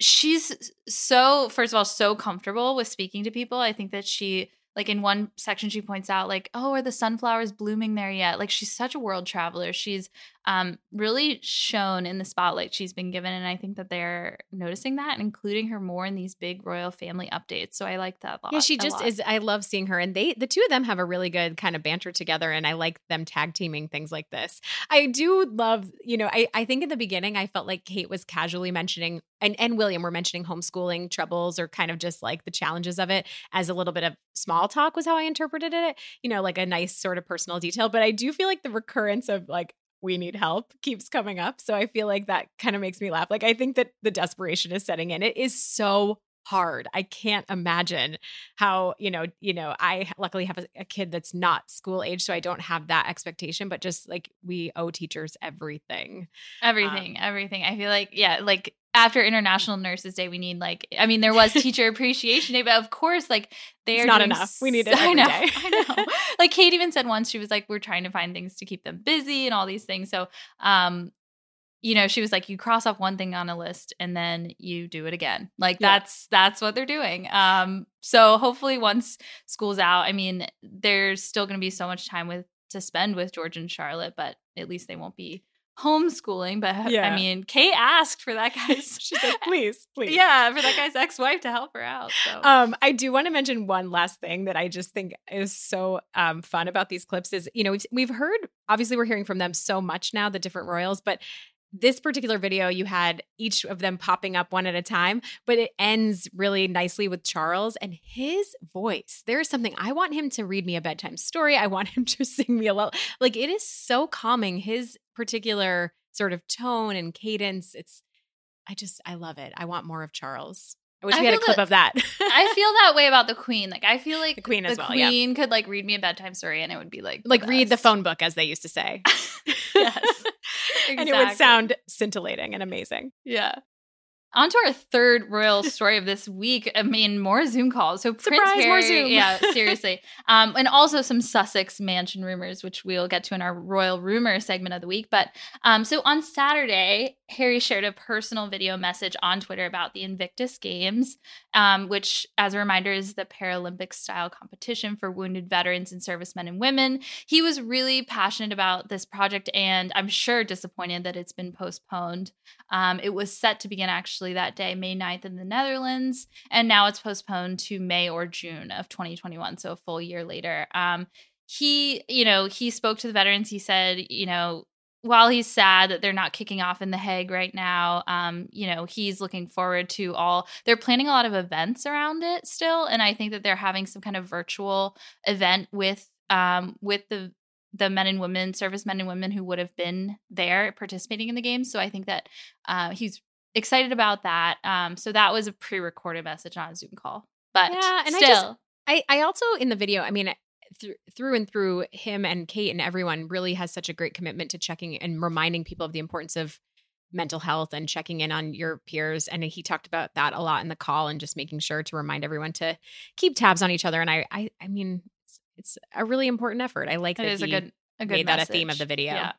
she's so, first of all, so comfortable with speaking to people. I think that she, like in one section, she points out, like, oh, are the sunflowers blooming there yet? Like, she's such a world traveler. She's um, really shown in the spotlight she's been given. And I think that they're noticing that and including her more in these big royal family updates. So I like that a lot. Yeah, she just lot. is. I love seeing her, and they, the two of them, have a really good kind of banter together, and I like them tag teaming things like this. I do love, you know, I, I think in the beginning I felt like Kate was casually mentioning, and and William were mentioning homeschooling troubles or kind of just like the challenges of it as a little bit of small talk was how I interpreted it. You know, like a nice sort of personal detail, but I do feel like the recurrence of like we need help keeps coming up. So I feel like that kind of makes me laugh. Like I think that the desperation is setting in. It is so hard. I can't imagine how, you know, you know, I luckily have a, a kid that's not school age, so I don't have that expectation, but just like we owe teachers everything. Um everything, everything. I feel like, yeah, like after International Nurses Day, we need like I mean, there was Teacher Appreciation Day, but of course, like they It's are not enough. We need it I know, day. I know. Like Kate even said once, she was like, "We're trying to find things to keep them busy and all these things." So, um, you know, she was like, "You cross off one thing on a list and then you do it again." Like Yeah. that's that's what they're doing. Um, so hopefully, once school's out, I mean, there's still going to be so much time with to spend with George and Charlotte, but at least they won't be homeschooling. But Yeah. I mean, Kate asked for that guy's. She said, please, please. Yeah, for that guy's ex-wife to help her out. So Um, I do want to mention one last thing that I just think is so um, fun about these clips is, you know, we've, we've heard, obviously, we're hearing from them so much now, the different royals, but this particular video, you had each of them popping up one at a time, but it ends really nicely with Charles and his voice. There is something I want him to read me a bedtime story. I want him to sing me a lullaby. Like it is so calming. His particular sort of tone and cadence. It's, I just, I love it. I want more of Charles. I wish I we had a clip that- of that. I feel that way about the Queen. Like I feel like The Queen as well, yeah. Queen could like read me a bedtime story and it would be like like read the phone book as they used to say yes, and it would sound scintillating and amazing Yeah. On to our third royal story of this week. I mean, more Zoom calls. So Prince Surprise, Harry, more Zoom. yeah, seriously, um, and also some Sussex mansion rumors, which we'll get to in our royal rumor segment of the week. But um, so on Saturday, Harry shared a personal video message on Twitter about the Invictus Games, um, which, as a reminder, is the Paralympic style competition for wounded veterans and servicemen and women. He was really passionate about this project, and I'm sure disappointed that it's been postponed. Um, it was set to begin actually that day, May 9th in the Netherlands, and now it's postponed to May or June of 2021, so a full year later. Um, he, you know, he spoke to the veterans. He said, you know, while he's sad that they're not kicking off in The Hague right now, um, you know, he's looking forward to all. They're planning a lot of events around it still, and I think that they're having some kind of virtual event with um, with the the men and women, servicemen and women who would have been there participating in the games. So I think that uh, he's excited about that. Um, so that was a pre-recorded message, not a Zoom call. But Yeah, and I still, just- I, I also in the video, I mean, th- through and through, him and Kate and everyone really has such a great commitment to checking and reminding people of the importance of mental health and checking in on your peers. And he talked about that a lot in the call and just making sure to remind everyone to keep tabs on each other. And I, I, I mean, it's, it's a really important effort. I like it that is a he good a good made that a theme of the video. Yeah,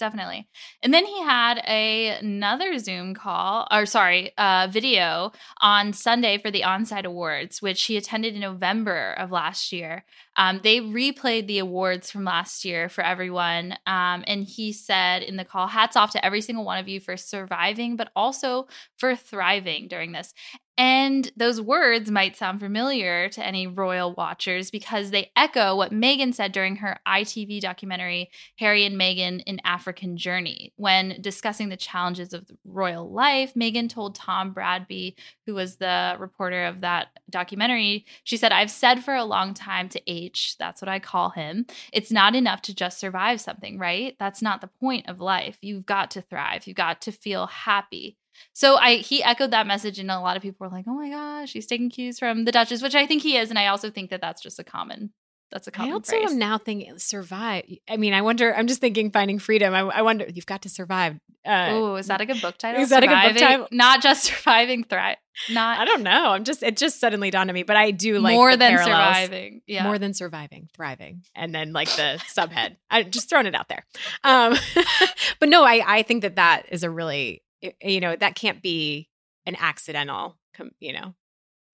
definitely. And then he had a, another Zoom call, or sorry, uh, video on Sunday for the Onside Awards, which he attended in November of last year. Um, they replayed the awards from last year for everyone, um, and he said in the call, "Hats off to every single one of you for surviving, but also for thriving during this." And those words might sound familiar to any royal watchers because they echo what Meghan said during her ITV documentary, Harry and Meghan: An African Journey. When discussing the challenges of royal life, Meghan told Tom Bradby, who was the reporter of that documentary, she said, I've said for a long time to H, that's what I call him, it's not enough to just survive something, right? That's not the point of life. You've got to thrive, you've got to feel happy. So I he echoed that message, and a lot of people were like, "Oh my gosh, he's taking cues from the Duchess," which I think he is, and I also think that that's just a common that's a common I also phrase. am now thinking survive. I mean, I wonder. I'm just thinking finding freedom. I, I wonder. You've got to survive. Uh, oh, is that a good book title? is that a good book title? Not just surviving, thrive. Not I don't know. I'm just. It just suddenly dawned on me. But I do like more than parallels. surviving. Yeah, More than surviving, thriving, and then like the subhead. I just throwing it out there. Um, but no, I I think that that is a really you know that can't be an accidental com, you know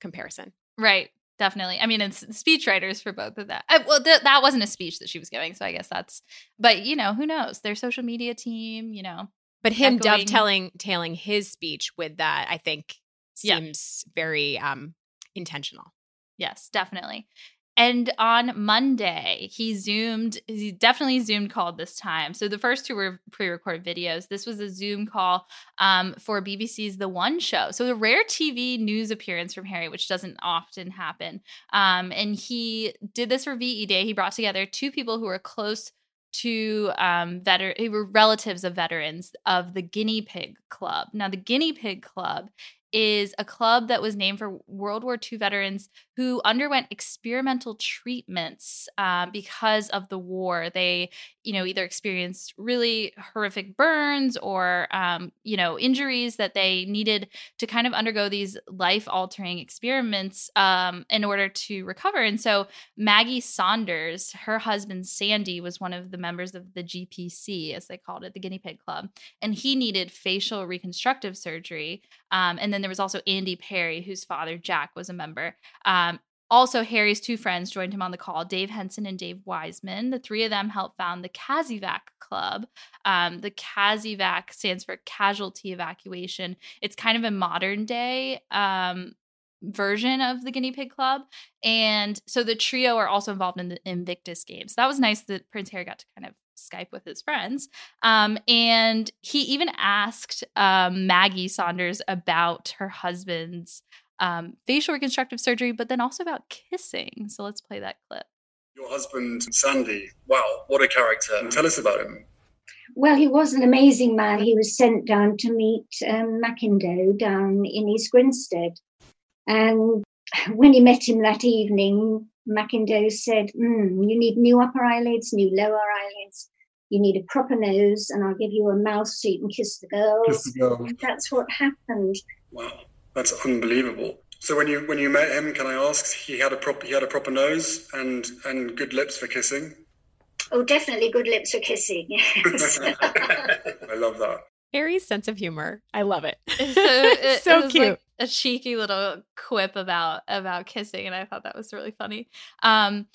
comparison. right. Definitely. I mean, it's speech writers for both of that. I, well, th- that wasn't a speech that she was giving, so I guess that's. But you know, who knows? Their social media team. You know, But him Echoing- dovetailing tailing his speech with that, I think Yeah. seems very um intentional. Yes, definitely. And on Monday, he zoomed, he definitely zoomed called this time. So the first two were pre recorded videos. This was a Zoom call um, for BBC's The One Show. So a rare TV news appearance from Harry, which doesn't often happen. Um, and he did this for VE Day. He brought together two people who were close to um, veteran, who were relatives of veterans of the Guinea Pig Club. Now, the Guinea Pig Club is a club that was named for World War II veterans who underwent experimental treatments uh, because of the war. They, you know, either experienced really horrific burns or, um, you know, injuries that they needed to kind of undergo these life altering experiments um, in order to recover. And so Maggie Saunders, her husband Sandy, was one of the members of the GPC, as they called it, the Guinea Pig Club, and he needed facial reconstructive surgery. Um, and then there was also Andy Perry, whose father Jack was a member. Um, also, Harry's two friends joined him on the call, Dave Henson and Dave Wiseman. The three of them helped found the CASEVAC Club. Um, the CASEVAC stands for Casualty Evacuation. It's kind of a modern day um, version of the Guinea Pig Club. And so the trio are also involved in the Invictus Games. So that was nice that Prince Harry got to kind of Skype with his friends. Um, and he even asked um, Maggie Saunders about her husband's um, facial reconstructive surgery, but then also about kissing. So let's play that clip. Your husband, Sandy, wow, what a character. Tell us about him. Well, he was an amazing man. He was sent down to meet um, McIndoe down in East Grinstead. And when he met him that evening, McIndoe said, mm, You need new upper eyelids, new lower eyelids. You need a proper nose, and I'll give you a mouth so you can kiss the girls. Kiss the girls. And that's what happened. Wow, that's unbelievable. So when you when you met him, can I ask? He had a proper he had a proper nose and and good lips for kissing. Oh, definitely good lips for kissing. Yes. I love that. Harry's sense of humor. I love it. So, it, so it cute. like a cheeky little quip about about kissing, and I thought that was really funny. Um,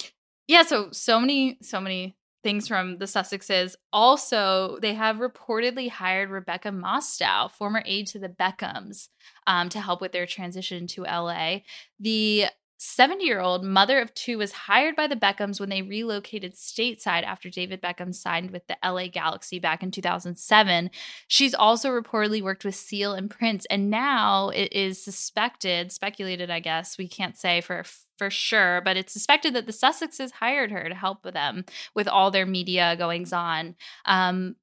yeah, so so many so many things from the Sussexes. Also, they have reportedly hired Rebecca Mostow, former aide to the Beckhams, um, to help with their transition to LA. The 70 year old mother of two was hired by the Beckhams when they relocated stateside after David Beckham signed with the LA Galaxy back in 2007. She's also reportedly worked with Seal and Prince, and now it is suspected, speculated, I guess, we can't say for for sure, but it's suspected that the Sussexes hired her to help with them with all their media goings on. Um,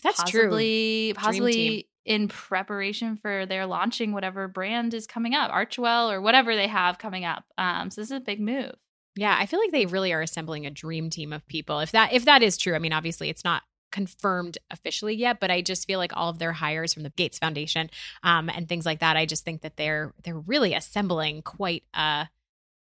That's true. possibly, Dream Possibly. In preparation for their launching whatever brand is coming up, Archewell or whatever they have coming up. Um, so this is a big move. Yeah, I feel like they really are assembling a dream team of people. If that if that is true, I mean, obviously it's not confirmed officially yet, but I just feel like all of their hires from the Gates Foundation um, and things like that, I just think that they're they're really assembling quite a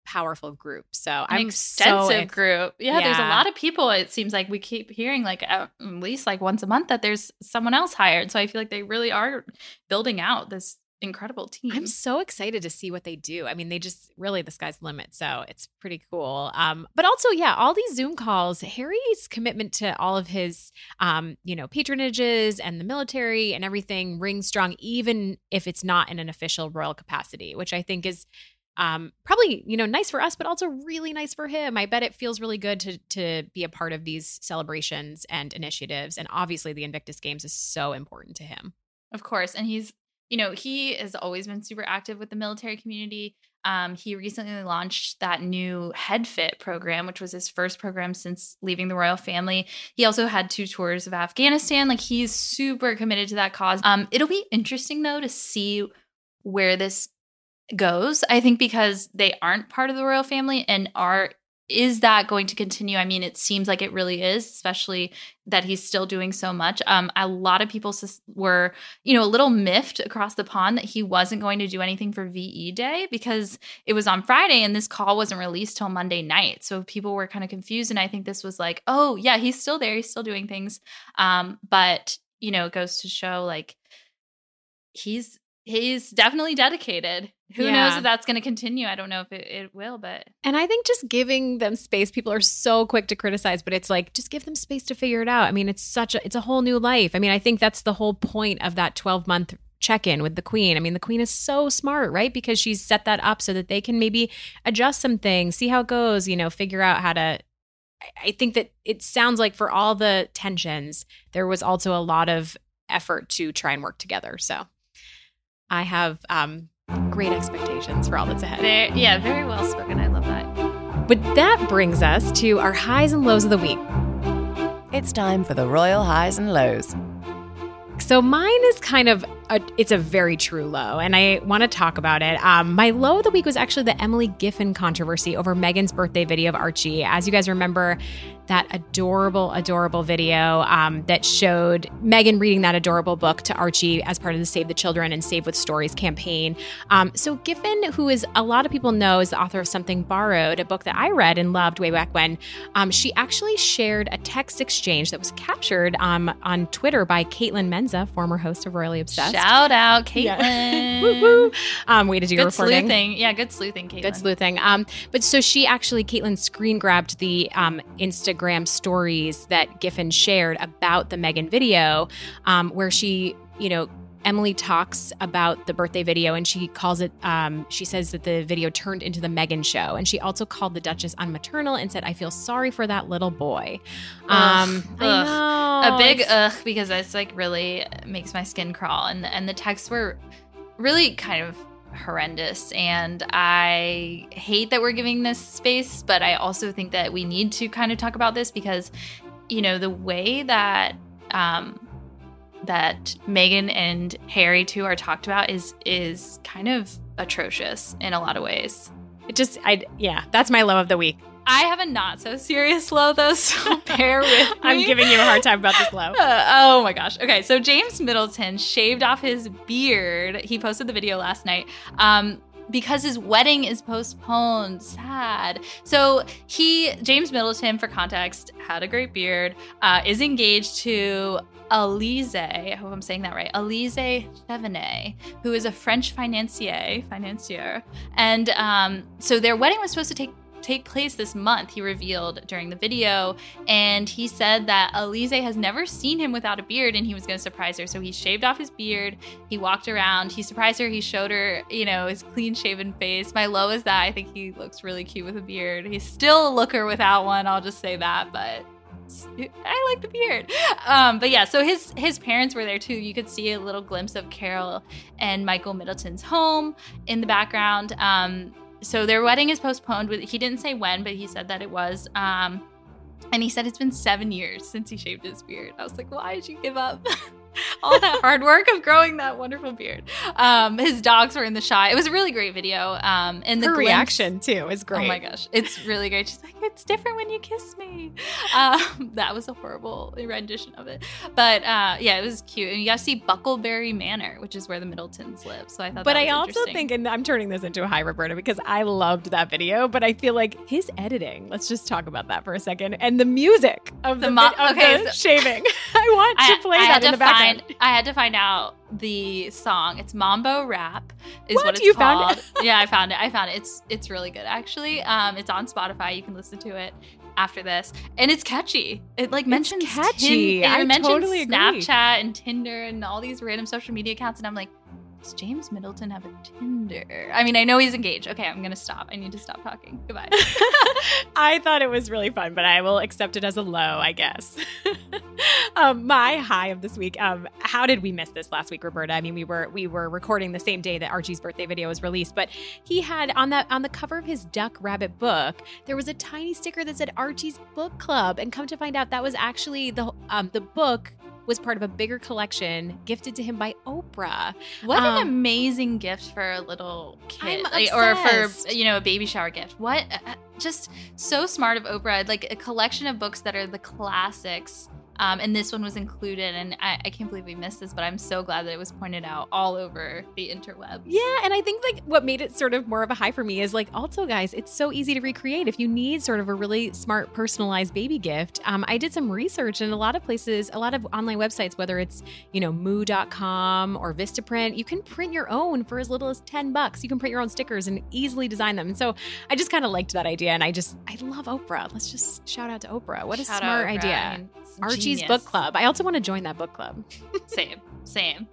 powerful group. So An I'm extensive so ex- group. Yeah, there's a lot of people. It seems like we keep hearing like at least like once a month that there's someone else hired. So I feel like they really are building out this incredible team. I'm so excited to see what they do. I mean, they just really the sky's the limit, so it's pretty cool. Um, but also, yeah, all these Zoom calls, Harry's commitment to all of his, um, you know, patronages and the military and everything rings strong, even if it's not in an official royal capacity, which I think is um, probably you know nice for us, but also really nice for him. I bet it feels really good to to be a part of these celebrations and initiatives, and obviously the Invictus Games is so important to him. Of course. And he's, you know, he has always been super active with the military community. Um, he recently launched that new HeadFit program, which was his first program since leaving the royal family. He also had two tours of Afghanistan. Like he's super committed to that cause. Um, it'll be interesting though to see where this goes. I think because they aren't part of the royal family and are is that going to continue? I mean, it seems like it really is, especially that he's still doing so much. Um, a lot of people were, you know, a little miffed across the pond that he wasn't going to do anything for VE Day because it was on Friday and this call wasn't released till Monday night. So people were kind of confused, and I think this was like, oh yeah, he's still there, he's still doing things. Um, but you know, it goes to show like he's he's definitely dedicated. Who knows if that's going to continue? I don't know if it, it will, but And I think just giving them space, people are so quick to criticize, but it's like just give them space to figure it out. I mean, it's such a it's a whole new life. I mean, I think that's the whole point of that 12 month check-in with the queen. I mean, the queen is so smart, right? Because she's set that up so that they can maybe adjust some things, see how it goes, you know, figure out how to I think that it sounds like for all the tensions, there was also a lot of effort to try and work together. So I have um great expectations for all that's ahead. very, yeah, very well spoken. I love that. But that brings us to our highs and lows of the week. It's time for the Royal Highs and Lows. So mine is kind of a, it's a very true low, and I want to talk about it. Um, my low of the week was actually the Emily Giffin controversy over Meghan's birthday video of Archie. As you guys remember, that adorable, adorable video um, that showed Meghan reading that adorable book to Archie as part of the Save the Children and Save with Stories campaign. Um, so Giffin, who is a lot of people know is the author of Something Borrowed, a book that I read and loved way back when, um, she actually shared a text exchange that was captured um, on Twitter by Caitlin Menza, former host of Royally Obsessed. Shout out, Caitlin. Yeah. woo Um, way to do good your reporting. Good sleuthing. Yeah, good sleuthing, Caitlin. Good sleuthing. Um, but so she actually, Caitlin screen grabbed the um, Instagram stories that Giffin shared about the Meghan video, um, where she, you know, Emily talks about the birthday video and she calls it, um, she says that the video turned into the Meghan show. And she also called the Duchess unmaternal and said, I feel sorry for that little boy. Um, Ugh, I ugh. know, a big ugh because it's like really makes my skin crawl and and the texts were really kind of horrendous and I hate that we're giving this space but I also think that we need to kind of talk about this because you know the way that um that Meghan and Harry too are talked about is is kind of atrocious in a lot of ways. It just, I, yeah, that's my low of the week. I have a not so serious low though, so bear with me. I'm giving you a hard time about this low. Uh, oh my gosh. Okay, so James Middleton shaved off his beard. He posted the video last night. Um because his wedding is postponed. Sad. So he, James Middleton, for context, had a great beard, uh, is engaged to Elise, I hope I'm saying that right, Elise Thevenet, who is a French financier, financier. And um, so their wedding was supposed to take take place this month, he revealed during the video. And he said that Elise has never seen him without a beard and he was going to surprise her. So he shaved off his beard. He walked around. He surprised her. He showed her, you know, his clean shaven face. My low is that I think he looks really cute with a beard. He's still a looker without one. I'll just say that. But I like the beard. Um, but yeah, so his his parents were there too. You could see a little glimpse of Carol and Michael Middleton's home in the background. Um, so their wedding is postponed. With he didn't say when, but he said that it was. Um, and he said it's been seven years since he shaved his beard. I was like, why did you give up? all that hard work of growing that wonderful beard. Um, his dogs were in the shot. It was a really great video. Um, and the Her glimpse- reaction too is great. Oh my gosh, it's really great. She's like, it's different when you kiss me. Um, that was a horrible rendition of it, but uh, yeah, it was cute. And you got to see Bucklebury Manor, which is where the Middletons live. So I thought, But I also think, and I'm turning this into a high Roberta because I loved that video, but I feel like his editing. Let's just talk about that for a second, and the music of the, The mo- of okay, the so- shaving. I want to play I that had in the background. Find. I had to find out the song. It's Mambo Rap. Is what, What? it's You called. found it? yeah, I found it. I found it. It's it's really good actually. Um, it's on Spotify. You can listen to it after this, and it's catchy. It like mentions catchy. Tin- I mentions totally agree. Snapchat and Tinder and all these random social media accounts, and I'm like. Does James Middleton have a Tinder? I mean, I know he's engaged. Okay, I'm gonna stop. I need to stop talking. Goodbye. I thought it was really fun, but I will accept it as a low, I guess. um, my high of this week. Um, how did we miss this last week, Roberta? I mean, we were we were recording the same day that Archie's birthday video was released, but he had on that on the cover of his Duck Rabbit book, there was a tiny sticker that said Archie's Book Club, and come to find out that was actually the um the book was part of a bigger collection gifted to him by Oprah. What an Um, amazing gift for a little kid, like, or for you know a baby shower gift. What, uh, just so smart of Oprah. Like a collection of books that are the classics, um, and this one was included. And I, I can't believe we missed this, but I'm so glad that it was pointed out all over the interwebs. Yeah, and I think like what made it sort of more of a high for me is like also guys, it's so easy to recreate if you need sort of a really smart personalized baby gift. Um, I did some research in a lot of places, a lot of online websites, whether it's you know moo.com or Vistaprint, you can print your own for as little as 10 bucks. You can print your own stickers and easily design them. And so I just kind of liked that idea and I just I love Oprah. Let's just shout out to Oprah. What a Shout smart idea. I mean, Archie's genius. book club. I also want to join that book club. same, same.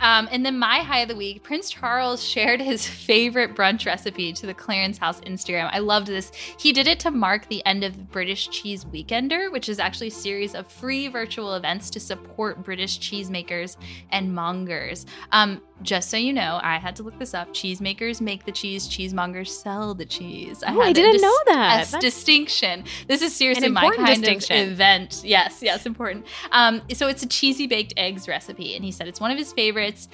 Um, and then my high of the week, Prince Charles shared his favorite brunch recipe to the Clarence House Instagram. I loved this. He did it to mark the end of the British Cheese Weekender, which is actually a series of free virtual events to support British cheesemakers and mongers. Um, just so you know, I had to look this up. Cheesemakers make the cheese, cheesemongers sell the cheese. Oh, I didn't know that. As distinction. This is seriously my kind of event. Yes, yes, important. Um, so it's a cheesy baked eggs recipe, and he said it's one of his favorites.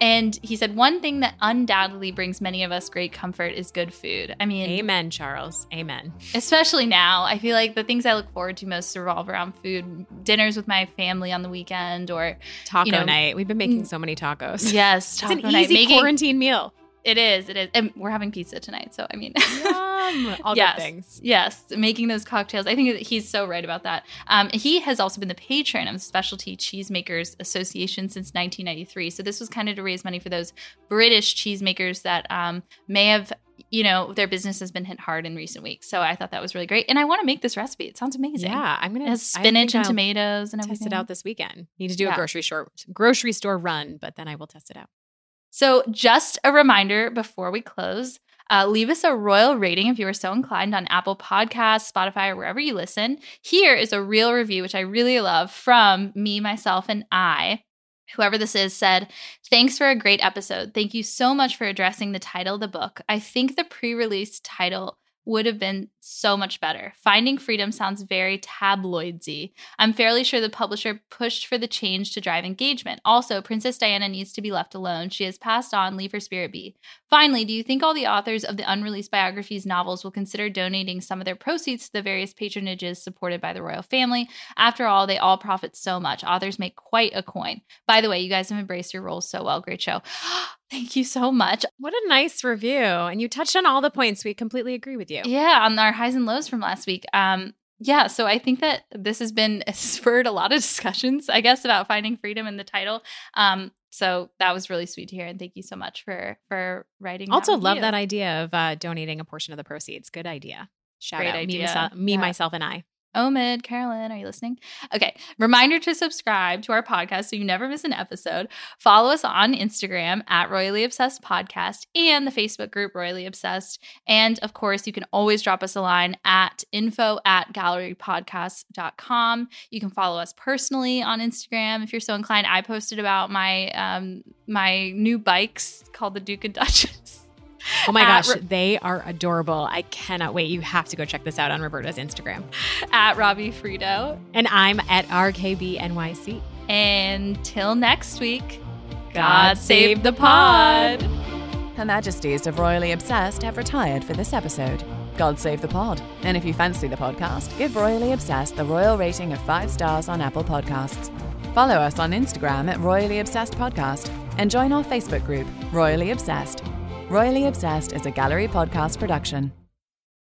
And he said one thing that undoubtedly brings many of us great comfort is good food. I mean, Amen, Charles. Amen. especially now, I feel like the things I look forward to most revolve around food. Dinners with my family on the weekend, or Taco you know, night. We've been making mm. so many tacos. Yes, it's taco an night. easy Making- quarantine meal. It is. It is. And we're having pizza tonight, so I mean, Yum. All yes, good things. Yes, making those cocktails. I think that he's so right about that. Um, he has also been the patron of the Specialty Cheesemakers Association since 1993. So this was kind of to raise money for those British cheesemakers that um, may have, you know, their business has been hit hard in recent weeks. So I thought that was really great, and I want to make this recipe. It sounds amazing. Yeah, I'm gonna It has I spinach and I'll tomatoes and Test it out this weekend. Need to do Yeah. a grocery store grocery store run, but then I will test it out. So, just a reminder before we close uh, leave us a royal rating if you are so inclined on Apple Podcasts, Spotify, or wherever you listen. Here is a real review, which I really love from me, myself, and I. Whoever this is said, Thanks for a great episode. Thank you so much for addressing the title of the book. I think the pre release title would have been so much better. Finding Freedom sounds very tabloidsy. I'm fairly sure the publisher pushed for the change to drive engagement. Also, Princess Diana needs to be left alone. She has passed on, leave her spirit be. Finally, do you think all the authors of the unreleased biographies novels will consider donating some of their proceeds to the various patronages supported by the royal family? After all, they all profit so much. Authors make quite a coin. By the way, you guys have embraced your roles so well. Great show. Thank you so much. What a nice review. And you touched on all the points. We completely agree with you. Yeah, on our highs and lows from last week. Um, yeah, so I think that this has been spurred a lot of discussions, I guess, about finding freedom in the title. Um, so that was really sweet to hear, and thank you so much for for writing. Also, love review. that idea of uh, donating a portion of the proceeds. Good idea. Shout Great out. idea. Me, myself, me Yeah. myself, and I. Omid, Carolyn, are you listening? Okay. Reminder to subscribe to our podcast so you never miss an episode. Follow us on Instagram at Royally Obsessed Podcast and the Facebook group Royally Obsessed. And of course, you can always drop us a line at info at gallerypodcast.com. You can follow us personally on Instagram if you're so inclined. I posted about my um my new bikes called the Duke and Duchess. Oh my gosh, Ro- they are adorable. I cannot wait. You have to go check this out on Roberta's Instagram. at Robbie Frito. And I'm at RKBNYC. Until next week, God save the pod. Her Majesties of Royally Obsessed have retired for this episode. God save the pod. And if you fancy the podcast, give Royally Obsessed the royal rating of five stars on Apple Podcasts. Follow us on Instagram at Royally Obsessed Podcast and join our Facebook group, Royally Obsessed. Royally Obsessed is a gallery podcast production.